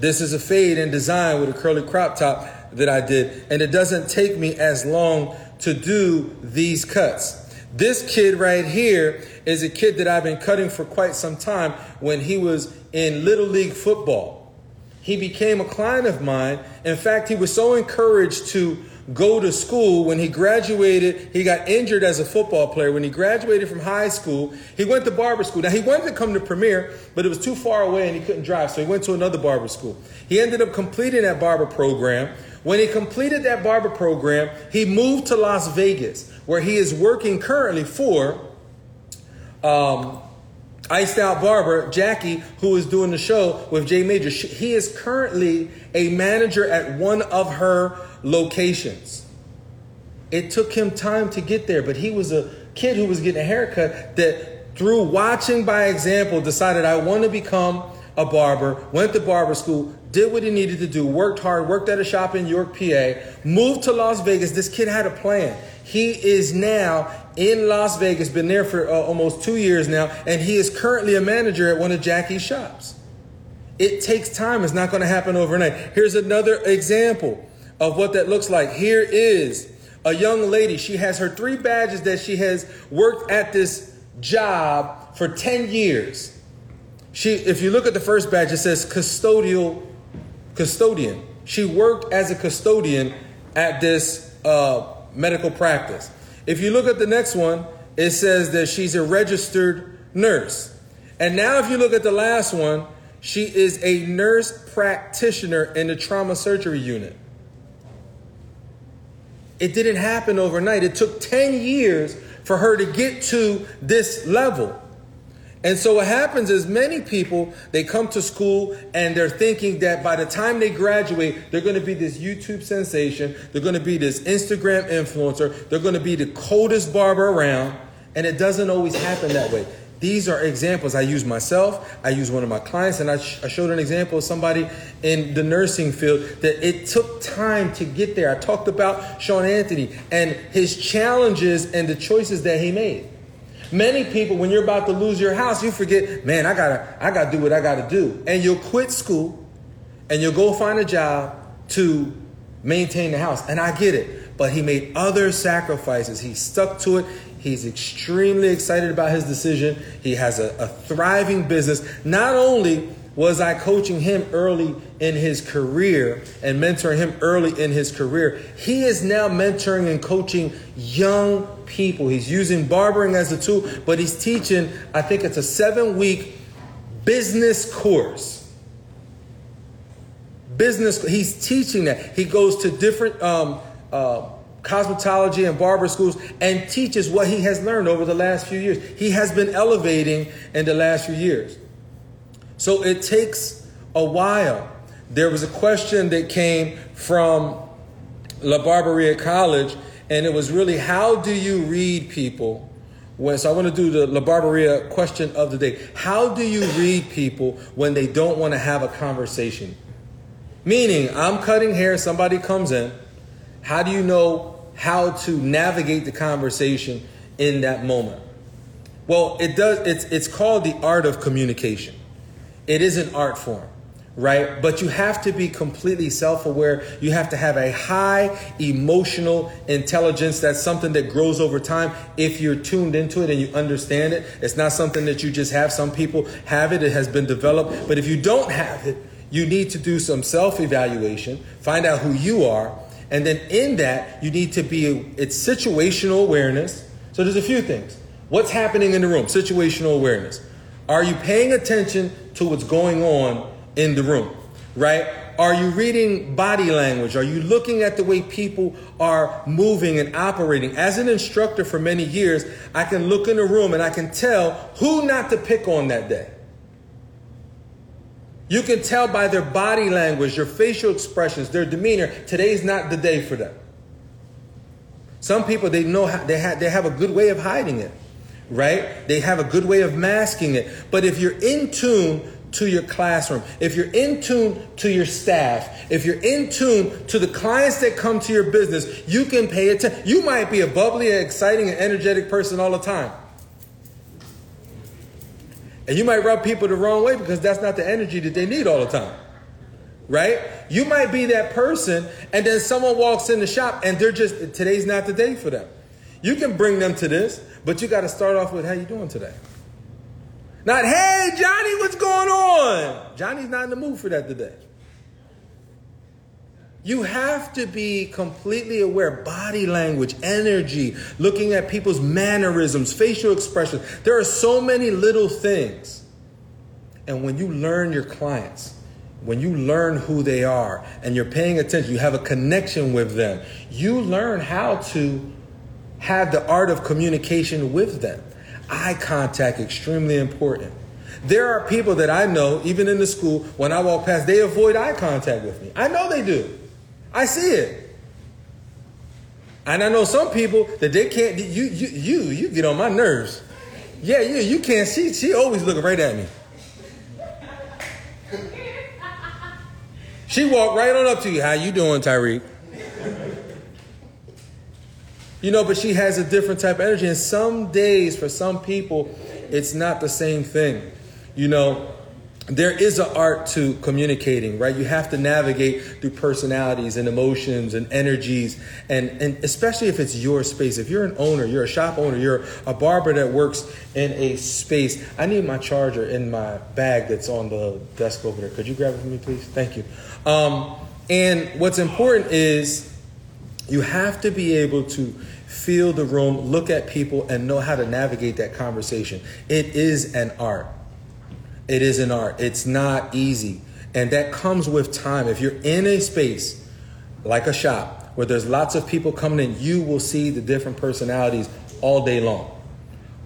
this is a fade in design with a curly crop top that I did, and it doesn't take me as long to do these cuts. This kid right here is a kid that I've been cutting for quite some time when he was in Little League football. He became a client of mine. In fact, he was so encouraged to go to school. When he graduated, he got injured as a football player. When he graduated from high school, he went to barber school. Now, he wanted to come to Premier, but it was too far away and he couldn't drive, so he went to another barber school. He ended up completing that barber program. When he completed that barber program, he moved to Las Vegas, where he is working currently for um, Iced Out Barber, Jackie, who is doing the show with Jay Major. He is currently a manager at one of her locations. It took him time to get there, but he was a kid who was getting a haircut that, through watching by example, decided I want to become a barber, went to barber school, did what he needed to do, worked hard, worked at a shop in York, PA, moved to Las Vegas. This kid had a plan. He is now in Las Vegas, been there for uh, almost two years now, and he is currently a manager at one of Jackie's shops. It takes time, it's not going to happen overnight. Here's another example of what that looks like. Here is a young lady. She has her three badges that she has worked at this job for 10 years. She, if you look at the first badge, it says custodial custodian. She worked as a custodian at this uh, medical practice. If you look at the next one, it says that she's a registered nurse. And now, if you look at the last one, she is a nurse practitioner in the trauma surgery unit. It didn't happen overnight. It took 10 years for her to get to this level. And so what happens is many people they come to school and they're thinking that by the time they graduate, they're going to be this YouTube sensation, they're going to be this Instagram influencer, they're going to be the coldest barber around, and it doesn't always happen that way. These are examples I use myself. I use one of my clients, and I, sh- I, showed an example of somebody in the nursing field that it took time to get there. I talked about Sean Anthony and his challenges and the choices that he made. Many people, when you're about to lose your house, you forget, man, I gotta, I gotta do what I gotta do, and you'll quit school, and you'll go find a job to maintain the house. And I get it, but he made other sacrifices. He stuck to it. He's extremely excited about his decision. He has a, a thriving business. Not only was I coaching him early in his career and mentoring him early in his career, he is now mentoring and coaching young people. He's using barbering as a tool, but he's teaching, I think it's a seven week business course. Business, he's teaching that. He goes to different um, uh, cosmetology and barber schools and teaches what he has learned over the last few years. He has been elevating in the last few years. So it takes a while. There was a question that came from La Barberia College, and it was really how do you read people? When, so I want to do the La Barberia question of the day. How do you read people when they don't want to have a conversation? Meaning, I'm cutting hair, somebody comes in. How do you know how to navigate the conversation in that moment. Well, it does it's it's called the art of communication. It is an art form, right? But you have to be completely self-aware. You have to have a high emotional intelligence. That's something that grows over time if you're tuned into it and you understand it. It's not something that you just have. Some people have it. It has been developed. But if you don't have it, you need to do some self-evaluation, find out who you are, and then in that, you need to be, it's situational awareness. So there's a few things. What's happening in the room? Situational awareness. Are you paying attention to what's going on in the room? Right? Are you reading body language? Are you looking at the way people are moving and operating? As an instructor for many years, I can look in a room and I can tell who not to pick on that day. You can tell by their body language, their facial expressions, their demeanor. Today's not the day for them. Some people they know they they have a good way of hiding it, right? They have a good way of masking it. But if you're in tune to your classroom, if you're in tune to your staff, if you're in tune to the clients that come to your business, you can pay attention. You might be a bubbly, exciting, and energetic person all the time. And you might rub people the wrong way because that's not the energy that they need all the time. Right? You might be that person, and then someone walks in the shop and they're just, today's not the day for them. You can bring them to this, but you got to start off with, how you doing today? Not, hey, Johnny, what's going on? Johnny's not in the mood for that today. You have to be completely aware body language, energy, looking at people's mannerisms, facial expressions. There are so many little things. And when you learn your clients, when you learn who they are and you're paying attention, you have a connection with them, you learn how to have the art of communication with them. Eye contact, extremely important. There are people that I know, even in the school, when I walk past, they avoid eye contact with me. I know they do. I see it. And I know some people that they can't. You you you you get on my nerves. Yeah, yeah, you can't. She she always looking right at me. She walked right on up to you. How you doing, Tyreek? You know, but she has a different type of energy. And some days, for some people, it's not the same thing. You know, there is an art to communicating, right? You have to navigate through personalities and emotions and energies, and, and especially if it's your space. If you're an owner, you're a shop owner, you're a barber that works in a space. I need my charger in my bag that's on the desk over there. Could you grab it for me, please? Thank you. Um, and what's important is you have to be able to feel the room, look at people, and know how to navigate that conversation. It is an art. It is an art. It's not easy. And that comes with time. If you're in a space like a shop where there's lots of people coming in, you will see the different personalities all day long.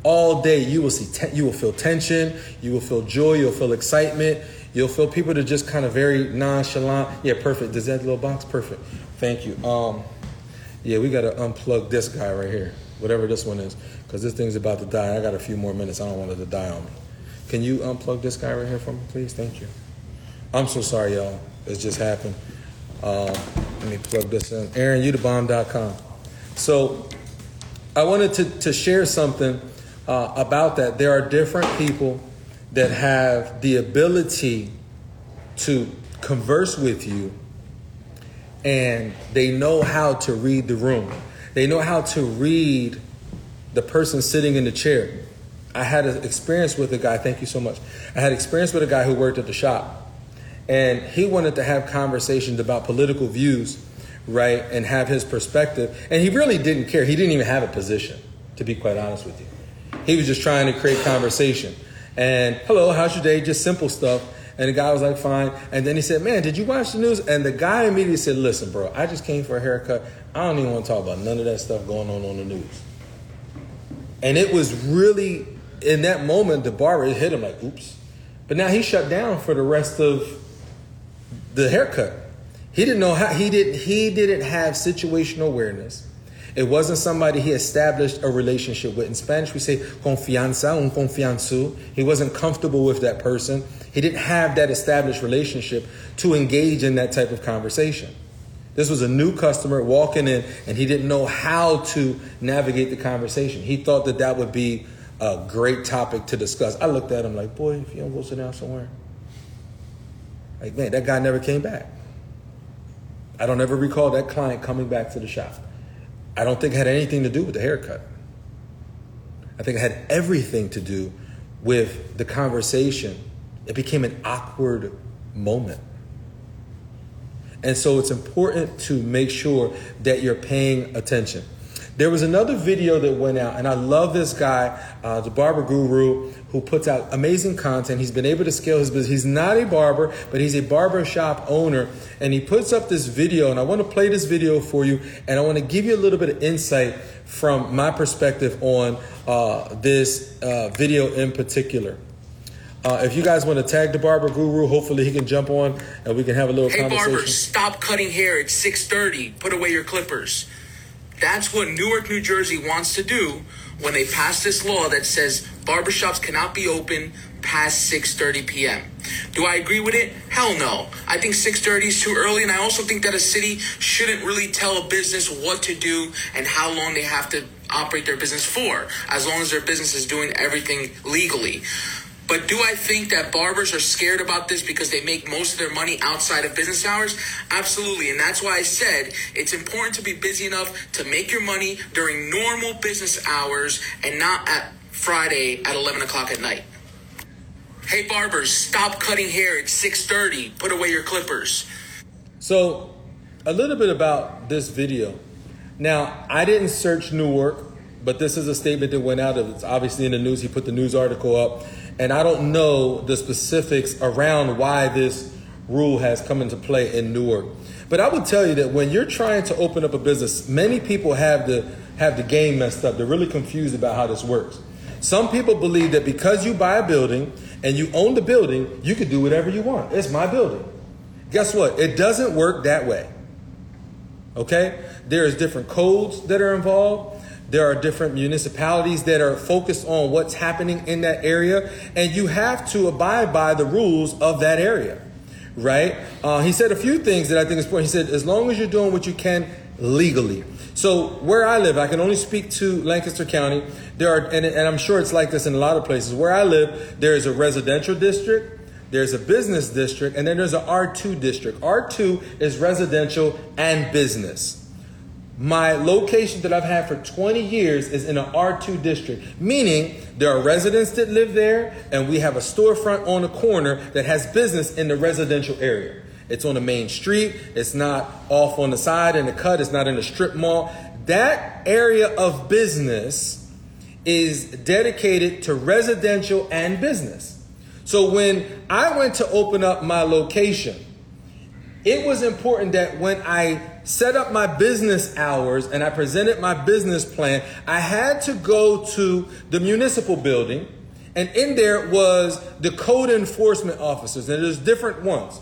All day you will see te- you will feel tension, you will feel joy, you'll feel excitement, you'll feel people that are just kind of very nonchalant. Yeah, perfect. Does that little box perfect? Thank you. Um yeah, we got to unplug this guy right here, whatever this one is, because this thing's about to die. I got a few more minutes. I don't want it to die on me. Can you unplug this guy right here for me, please? Thank you. I'm so sorry, y'all. It just happened. Um, let me plug this in. AaronYouTheBomb.com. So I wanted to, to share something uh, about that. There are different people that have the ability to converse with you and they know how to read the room. They know how to read the person sitting in the chair. I had an experience with a guy, thank you so much. I had experience with a guy who worked at the shop. And he wanted to have conversations about political views, right? And have his perspective. And he really didn't care. He didn't even have a position, to be quite honest with you. He was just trying to create conversation. And hello, how's your day? Just simple stuff. And the guy was like, fine. And then he said, man, did you watch the news? And the guy immediately said, listen, bro, I just came for a haircut. I don't even want to talk about none of that stuff going on on the news. And it was really in that moment, the barber hit him like, oops. But now he shut down for the rest of the haircut. He didn't know how he didn't he didn't have situational awareness. It wasn't somebody he established a relationship with. In Spanish, we say confianza, un confianzu. He wasn't comfortable with that person. He didn't have that established relationship to engage in that type of conversation. This was a new customer walking in, and he didn't know how to navigate the conversation. He thought that that would be a great topic to discuss. I looked at him like, boy, if you don't go sit down somewhere. Like, man, that guy never came back. I don't ever recall that client coming back to the shop. I don't think it had anything to do with the haircut. I think it had everything to do with the conversation. It became an awkward moment. And so it's important to make sure that you're paying attention. There was another video that went out, and I love this guy, uh, the barber guru, who puts out amazing content. He's been able to scale his business. He's not a barber, but he's a barber shop owner, and he puts up this video. And I want to play this video for you, and I want to give you a little bit of insight from my perspective on uh, this uh, video in particular. Uh, if you guys want to tag the barber guru, hopefully he can jump on and we can have a little hey, conversation. Barber, stop cutting hair at 6:30. Put away your clippers. That's what Newark, New Jersey wants to do when they pass this law that says barbershops cannot be open past 6:30 p.m. Do I agree with it? Hell no. I think 6:30 is too early and I also think that a city shouldn't really tell a business what to do and how long they have to operate their business for as long as their business is doing everything legally. But do I think that barbers are scared about this because they make most of their money outside of business hours? Absolutely. And that's why I said it's important to be busy enough to make your money during normal business hours and not at Friday at 11 o'clock at night. Hey barbers, stop cutting hair at 6:30. Put away your clippers. So, a little bit about this video. Now, I didn't search Newark, but this is a statement that went out. It's obviously in the news. He put the news article up and I don't know the specifics around why this rule has come into play in Newark. But I would tell you that when you're trying to open up a business, many people have the have the game messed up. They're really confused about how this works. Some people believe that because you buy a building and you own the building, you can do whatever you want. It's my building. Guess what? It doesn't work that way. Okay? There's different codes that are involved. There are different municipalities that are focused on what's happening in that area, and you have to abide by the rules of that area, right? Uh, he said a few things that I think is important. He said, as long as you're doing what you can legally. So where I live, I can only speak to Lancaster County. There are, and, and I'm sure it's like this in a lot of places. Where I live, there is a residential district, there's a business district, and then there's an R2 district. R2 is residential and business. My location that I've had for 20 years is in an R2 district, meaning there are residents that live there, and we have a storefront on a corner that has business in the residential area. It's on the main street. It's not off on the side in the cut. It's not in a strip mall. That area of business is dedicated to residential and business. So when I went to open up my location, it was important that when I set up my business hours and I presented my business plan, I had to go to the municipal building, and in there was the code enforcement officers, and there's different ones.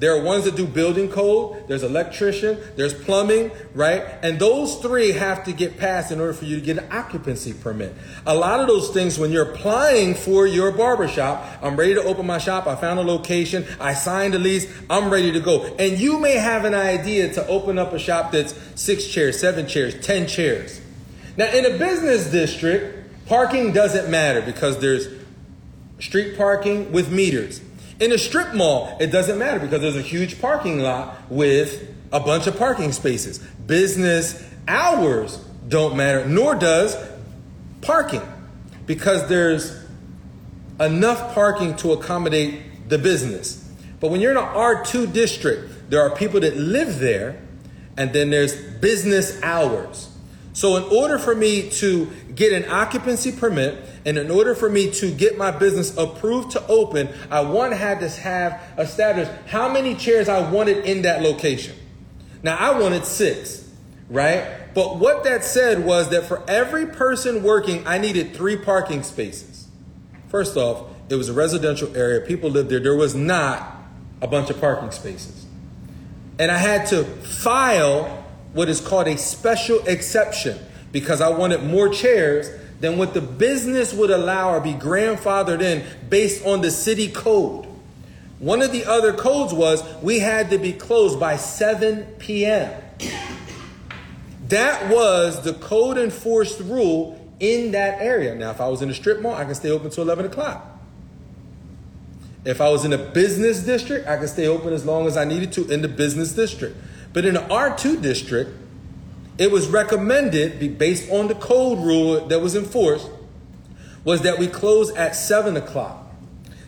There are ones that do building code, there's electrician, there's plumbing, right? And those three have to get passed in order for you to get an occupancy permit. A lot of those things, when you're applying for your barbershop, I'm ready to open my shop, I found a location, I signed a lease, I'm ready to go. And you may have an idea to open up a shop that's six chairs, seven chairs, ten chairs. Now, in a business district, parking doesn't matter because there's street parking with meters. In a strip mall, it doesn't matter because there's a huge parking lot with a bunch of parking spaces. Business hours don't matter, nor does parking because there's enough parking to accommodate the business. But when you're in an R2 district, there are people that live there, and then there's business hours. So, in order for me to get an occupancy permit, and in order for me to get my business approved to open, I one had to have established how many chairs I wanted in that location. Now I wanted six, right? But what that said was that for every person working, I needed three parking spaces. First off, it was a residential area, people lived there. There was not a bunch of parking spaces. And I had to file what is called a special exception because I wanted more chairs than what the business would allow or be grandfathered in based on the city code. One of the other codes was we had to be closed by 7 p.m. That was the code enforced rule in that area. Now, if I was in a strip mall, I can stay open till 11 o'clock. If I was in a business district, I could stay open as long as I needed to in the business district. But in the R2 district, it was recommended, based on the code rule that was enforced, was that we close at 7 o'clock.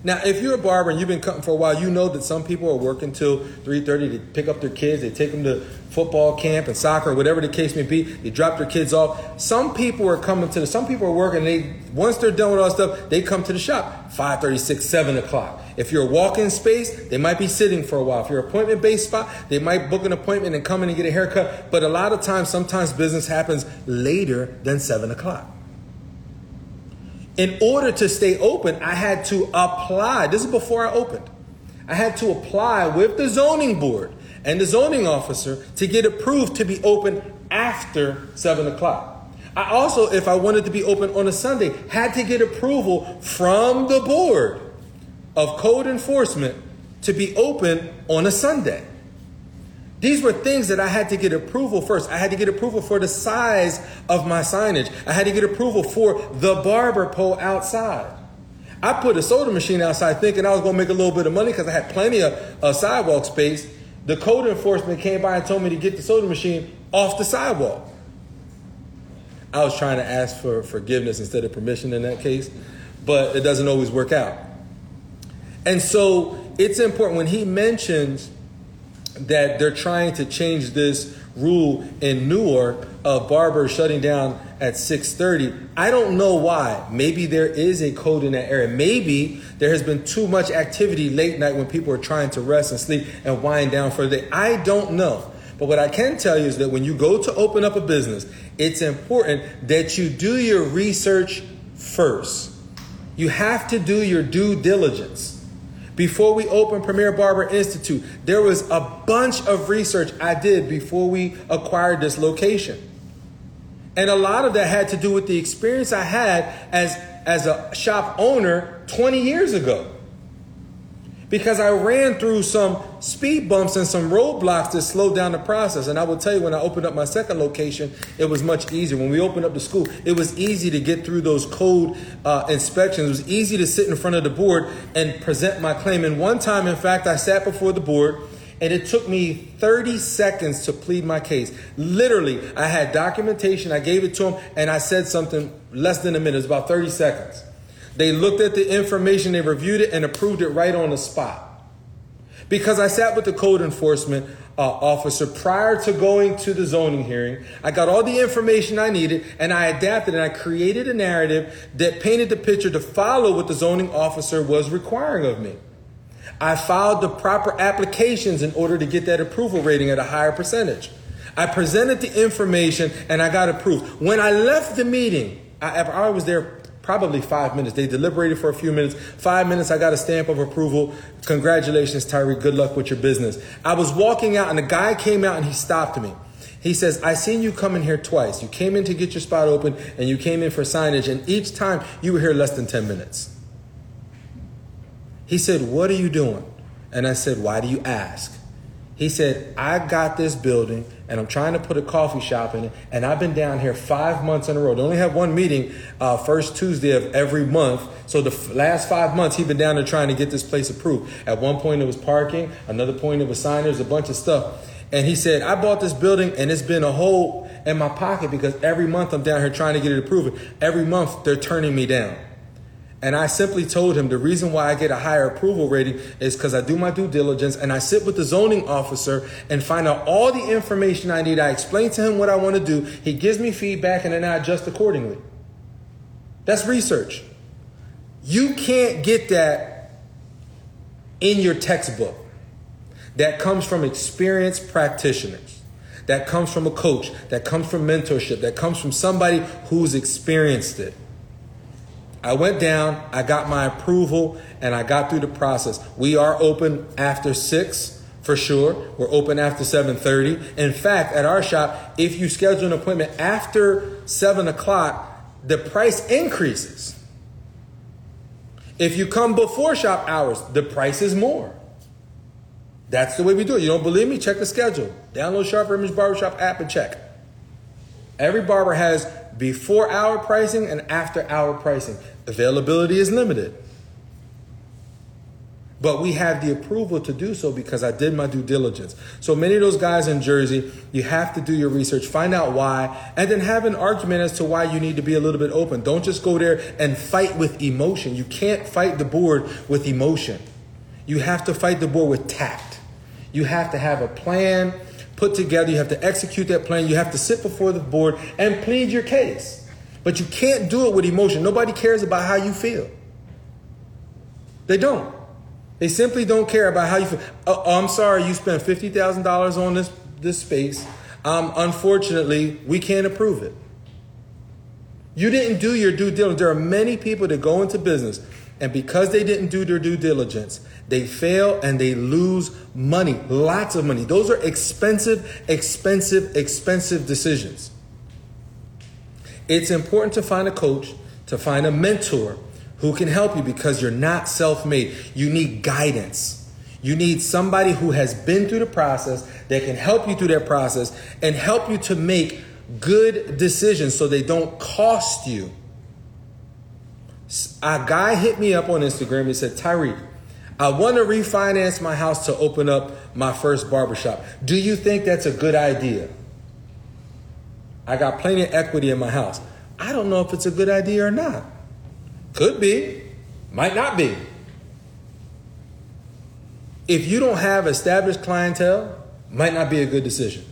Now, if you're a barber and you've been cutting for a while, you know that some people are working till 3.30 to pick up their kids. They take them to football camp and soccer, or whatever the case may be. They drop their kids off. Some people are coming to the, some people are working, they, once they're done with all stuff, they come to the shop 5.36, 7 o'clock. If you're a walk-in space, they might be sitting for a while. If you're appointment-based spot, they might book an appointment and come in and get a haircut. But a lot of times, sometimes business happens later than 7 o'clock. In order to stay open, I had to apply. This is before I opened. I had to apply with the zoning board and the zoning officer to get approved to be open after 7 o'clock. I also, if I wanted to be open on a Sunday, had to get approval from the board of code enforcement to be open on a Sunday. These were things that I had to get approval first. I had to get approval for the size of my signage. I had to get approval for the barber pole outside. I put a soda machine outside thinking I was going to make a little bit of money because I had plenty of sidewalk space. The code enforcement came by and told me to get the soda machine off the sidewalk. I was trying to ask for forgiveness instead of permission in that case, but it doesn't always work out. And so it's important when he mentions that they're trying to change this rule in Newark of barbers shutting down at 6:30. I don't know why. Maybe there is a code in that area. Maybe there has been too much activity late night when people are trying to rest and sleep and wind down for the day. I don't know. But what I can tell you is that when you go to open up a business, it's important that you do your research first. You have to do your due diligence. Before we opened Premier Barber Institute, there was a bunch of research I did before we acquired this location. And a lot of that had to do with the experience I had as, as a shop owner 20 years ago because I ran through some speed bumps and some roadblocks that slowed down the process. And I will tell you, when I opened up my second location, it was much easier. When we opened up the school, it was easy to get through those code uh, inspections. It was easy to sit in front of the board and present my claim. And one time, in fact, I sat before the board. And it took me 30 seconds to plead my case. Literally, I had documentation, I gave it to them, and I said something less than a minute. It was about 30 seconds. They looked at the information, they reviewed it, and approved it right on the spot. Because I sat with the code enforcement uh, officer prior to going to the zoning hearing, I got all the information I needed, and I adapted and I created a narrative that painted the picture to follow what the zoning officer was requiring of me. I filed the proper applications in order to get that approval rating at a higher percentage. I presented the information and I got approved. When I left the meeting, I, I was there probably five minutes. They deliberated for a few minutes. Five minutes, I got a stamp of approval. Congratulations, Tyree. Good luck with your business. I was walking out, and the guy came out and he stopped me. He says, I seen you come in here twice. You came in to get your spot open, and you came in for signage, and each time you were here less than 10 minutes. He said, What are you doing? And I said, Why do you ask? He said, I got this building and I'm trying to put a coffee shop in it. And I've been down here five months in a row. They only have one meeting uh, first Tuesday of every month. So the f- last five months, he's been down there trying to get this place approved. At one point, it was parking. Another point, it was signers, a bunch of stuff. And he said, I bought this building and it's been a hole in my pocket because every month I'm down here trying to get it approved. Every month, they're turning me down. And I simply told him the reason why I get a higher approval rating is because I do my due diligence and I sit with the zoning officer and find out all the information I need. I explain to him what I want to do. He gives me feedback and then I adjust accordingly. That's research. You can't get that in your textbook. That comes from experienced practitioners. That comes from a coach. That comes from mentorship. That comes from somebody who's experienced it. I went down, I got my approval, and I got through the process. We are open after six for sure. We're open after 7:30. In fact, at our shop, if you schedule an appointment after seven o'clock, the price increases. If you come before shop hours, the price is more. That's the way we do it. You don't believe me? Check the schedule. Download Sharp Image Barbershop app and check. Every barber has before hour pricing and after hour pricing. Availability is limited. But we have the approval to do so because I did my due diligence. So many of those guys in Jersey, you have to do your research, find out why, and then have an argument as to why you need to be a little bit open. Don't just go there and fight with emotion. You can't fight the board with emotion. You have to fight the board with tact. You have to have a plan put together. You have to execute that plan. You have to sit before the board and plead your case. But you can't do it with emotion. Nobody cares about how you feel. They don't. They simply don't care about how you feel. Oh, I'm sorry, you spent fifty thousand dollars on this this space. Um, unfortunately, we can't approve it. You didn't do your due diligence. There are many people that go into business, and because they didn't do their due diligence, they fail and they lose money, lots of money. Those are expensive, expensive, expensive decisions. It's important to find a coach, to find a mentor who can help you because you're not self made. You need guidance. You need somebody who has been through the process that can help you through that process and help you to make good decisions so they don't cost you. A guy hit me up on Instagram. He said, Tyreek, I want to refinance my house to open up my first barbershop. Do you think that's a good idea? I got plenty of equity in my house. I don't know if it's a good idea or not. Could be, might not be. If you don't have established clientele, might not be a good decision.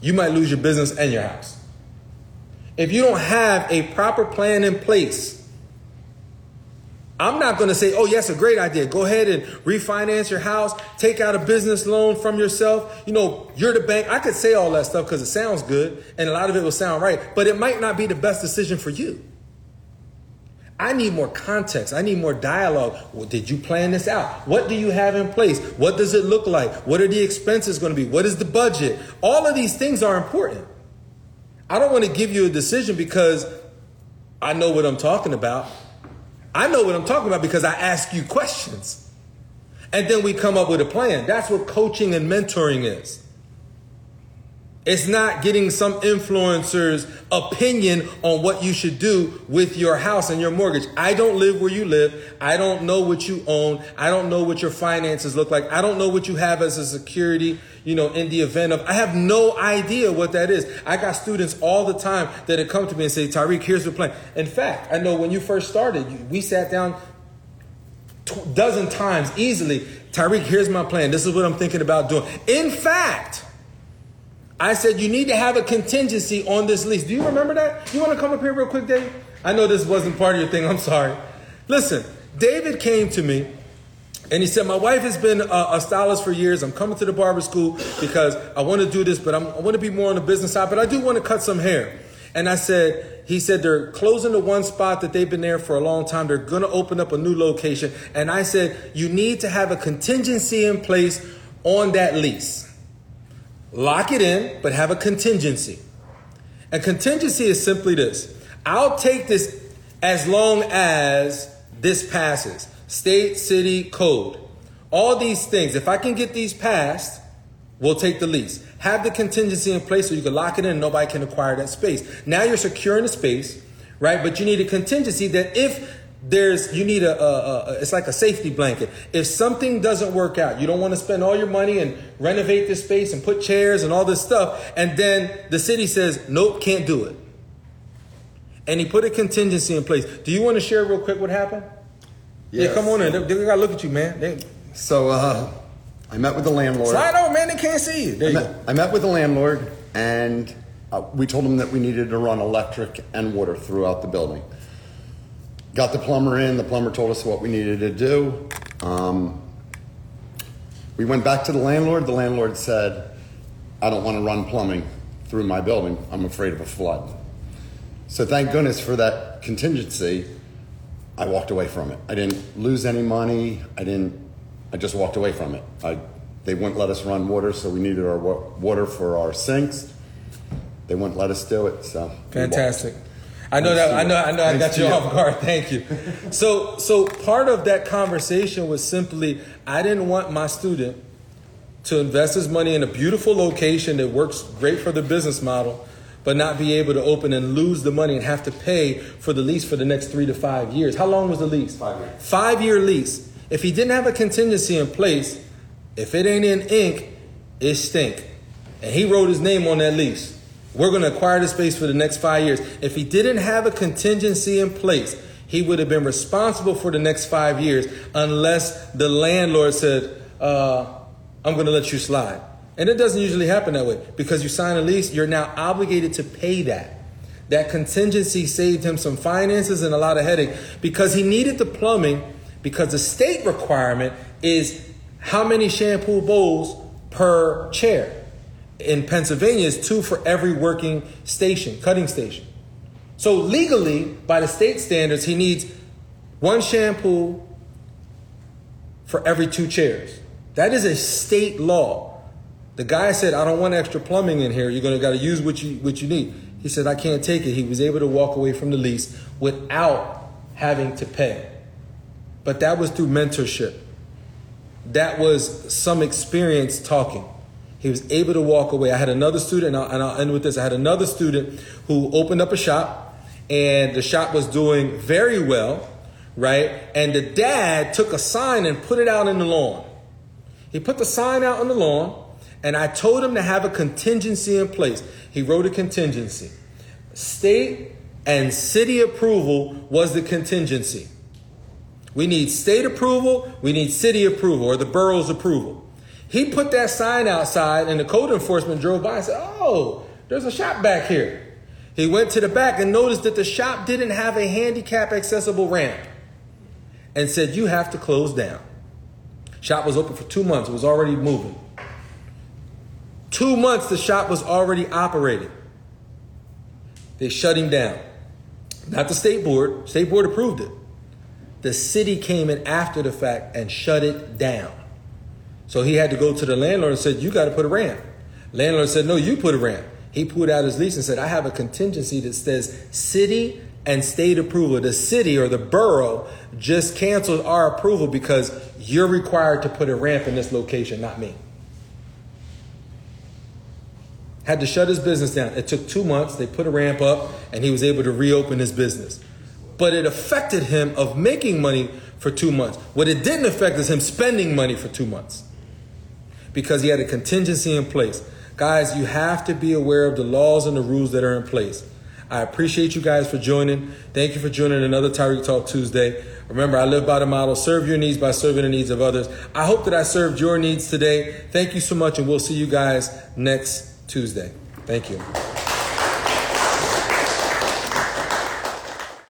You might lose your business and your house. If you don't have a proper plan in place, I'm not going to say, oh, yes, a great idea. Go ahead and refinance your house, take out a business loan from yourself. You know, you're the bank. I could say all that stuff because it sounds good and a lot of it will sound right, but it might not be the best decision for you. I need more context. I need more dialogue. Well, did you plan this out? What do you have in place? What does it look like? What are the expenses going to be? What is the budget? All of these things are important. I don't want to give you a decision because I know what I'm talking about. I know what I'm talking about because I ask you questions. And then we come up with a plan. That's what coaching and mentoring is. It's not getting some influencer's opinion on what you should do with your house and your mortgage. I don't live where you live. I don't know what you own. I don't know what your finances look like. I don't know what you have as a security, you know, in the event of, I have no idea what that is. I got students all the time that come to me and say, Tariq, here's the plan. In fact, I know when you first started, we sat down dozen times easily. Tariq, here's my plan. This is what I'm thinking about doing. In fact, I said, you need to have a contingency on this lease. Do you remember that? You want to come up here real quick, Dave? I know this wasn't part of your thing. I'm sorry. Listen, David came to me and he said, My wife has been a, a, stylist for years. I'm coming to the barber school because I want to do this, but I'm, I want to be more on the business side, but I do want to cut some hair. And I said, He said, they're closing the one spot that they've been there for a long time. They're going to open up a new location. And I said, You need to have a contingency in place on that lease. Lock it in, but have a contingency. And contingency is simply this I'll take this as long as this passes. State, city, code. All these things. If I can get these passed, we'll take the lease. Have the contingency in place so you can lock it in and nobody can acquire that space. Now you're securing the space, right? But you need a contingency that if there's you need a, a, a, it's like a safety blanket if something doesn't work out you don't want to spend all your money and renovate this space and put chairs and all this stuff and then the city says nope can't do it and he put a contingency in place do you want to share real quick what happened yes. yeah come on in they, they gotta look at you man they, so uh, i met with the landlord slide on man they can't see you there I, you met, I met with the landlord and uh, we told him that we needed to run electric and water throughout the building Got the plumber in. The plumber told us what we needed to do. Um, we went back to the landlord. The landlord said, I don't want to run plumbing through my building. I'm afraid of a flood. So thank goodness for that contingency. I walked away from it. I didn't lose any money. I didn't. I just walked away from it. I, they wouldn't let us run water, so we needed our water for our sinks. They wouldn't let us do it. So fantastic. I know that. I know. I know. I got you off guard. Thank you. So, so part of that conversation was simply, I didn't want my student to invest his money in a beautiful location that works great for the business model, but not be able to open and lose the money and have to pay for the lease for the next three to five years. How long was the lease? Five years. Five year lease. If he didn't have a contingency in place, if it ain't in ink, it stink. And he wrote his name on that lease. We're going to acquire the space for the next five years. If he didn't have a contingency in place, he would have been responsible for the next five years unless the landlord said, uh, I'm going to let you slide. And it doesn't usually happen that way because you sign a lease, you're now obligated to pay that. That contingency saved him some finances and a lot of headache because he needed the plumbing because the state requirement is how many shampoo bowls per chair in Pennsylvania is two for every working station, cutting station. So legally, by the state standards, he needs one shampoo for every two chairs. That is a state law. The guy said, I don't want extra plumbing in here. You're gonna gotta use what you what you need. He said, I can't take it. He was able to walk away from the lease without having to pay. But that was through mentorship. That was some experience talking. He was able to walk away. I had another student, and I'll, and I'll end with this. I had another student who opened up a shop, and the shop was doing very well, right? And the dad took a sign and put it out in the lawn. He put the sign out on the lawn, and I told him to have a contingency in place. He wrote a contingency. State and city approval was the contingency. We need state approval, we need city approval, or the borough's approval. He put that sign outside, and the code enforcement drove by and said, Oh, there's a shop back here. He went to the back and noticed that the shop didn't have a handicap accessible ramp and said, You have to close down. Shop was open for two months, it was already moving. Two months, the shop was already operating. They shut him down. Not the state board. State board approved it. The city came in after the fact and shut it down. So he had to go to the landlord and said, "You got to put a ramp." Landlord said, "No, you put a ramp." He pulled out his lease and said, "I have a contingency that says city and state approval. The city or the borough just canceled our approval because you're required to put a ramp in this location, not me." Had to shut his business down. It took two months. They put a ramp up, and he was able to reopen his business. But it affected him of making money for two months. What it didn't affect is him spending money for two months because he had a contingency in place. Guys, you have to be aware of the laws and the rules that are in place. I appreciate you guys for joining. Thank you for joining another Tyreek Talk Tuesday. Remember, I live by the model serve your needs by serving the needs of others. I hope that I served your needs today. Thank you so much, and we'll see you guys next Tuesday. Thank you.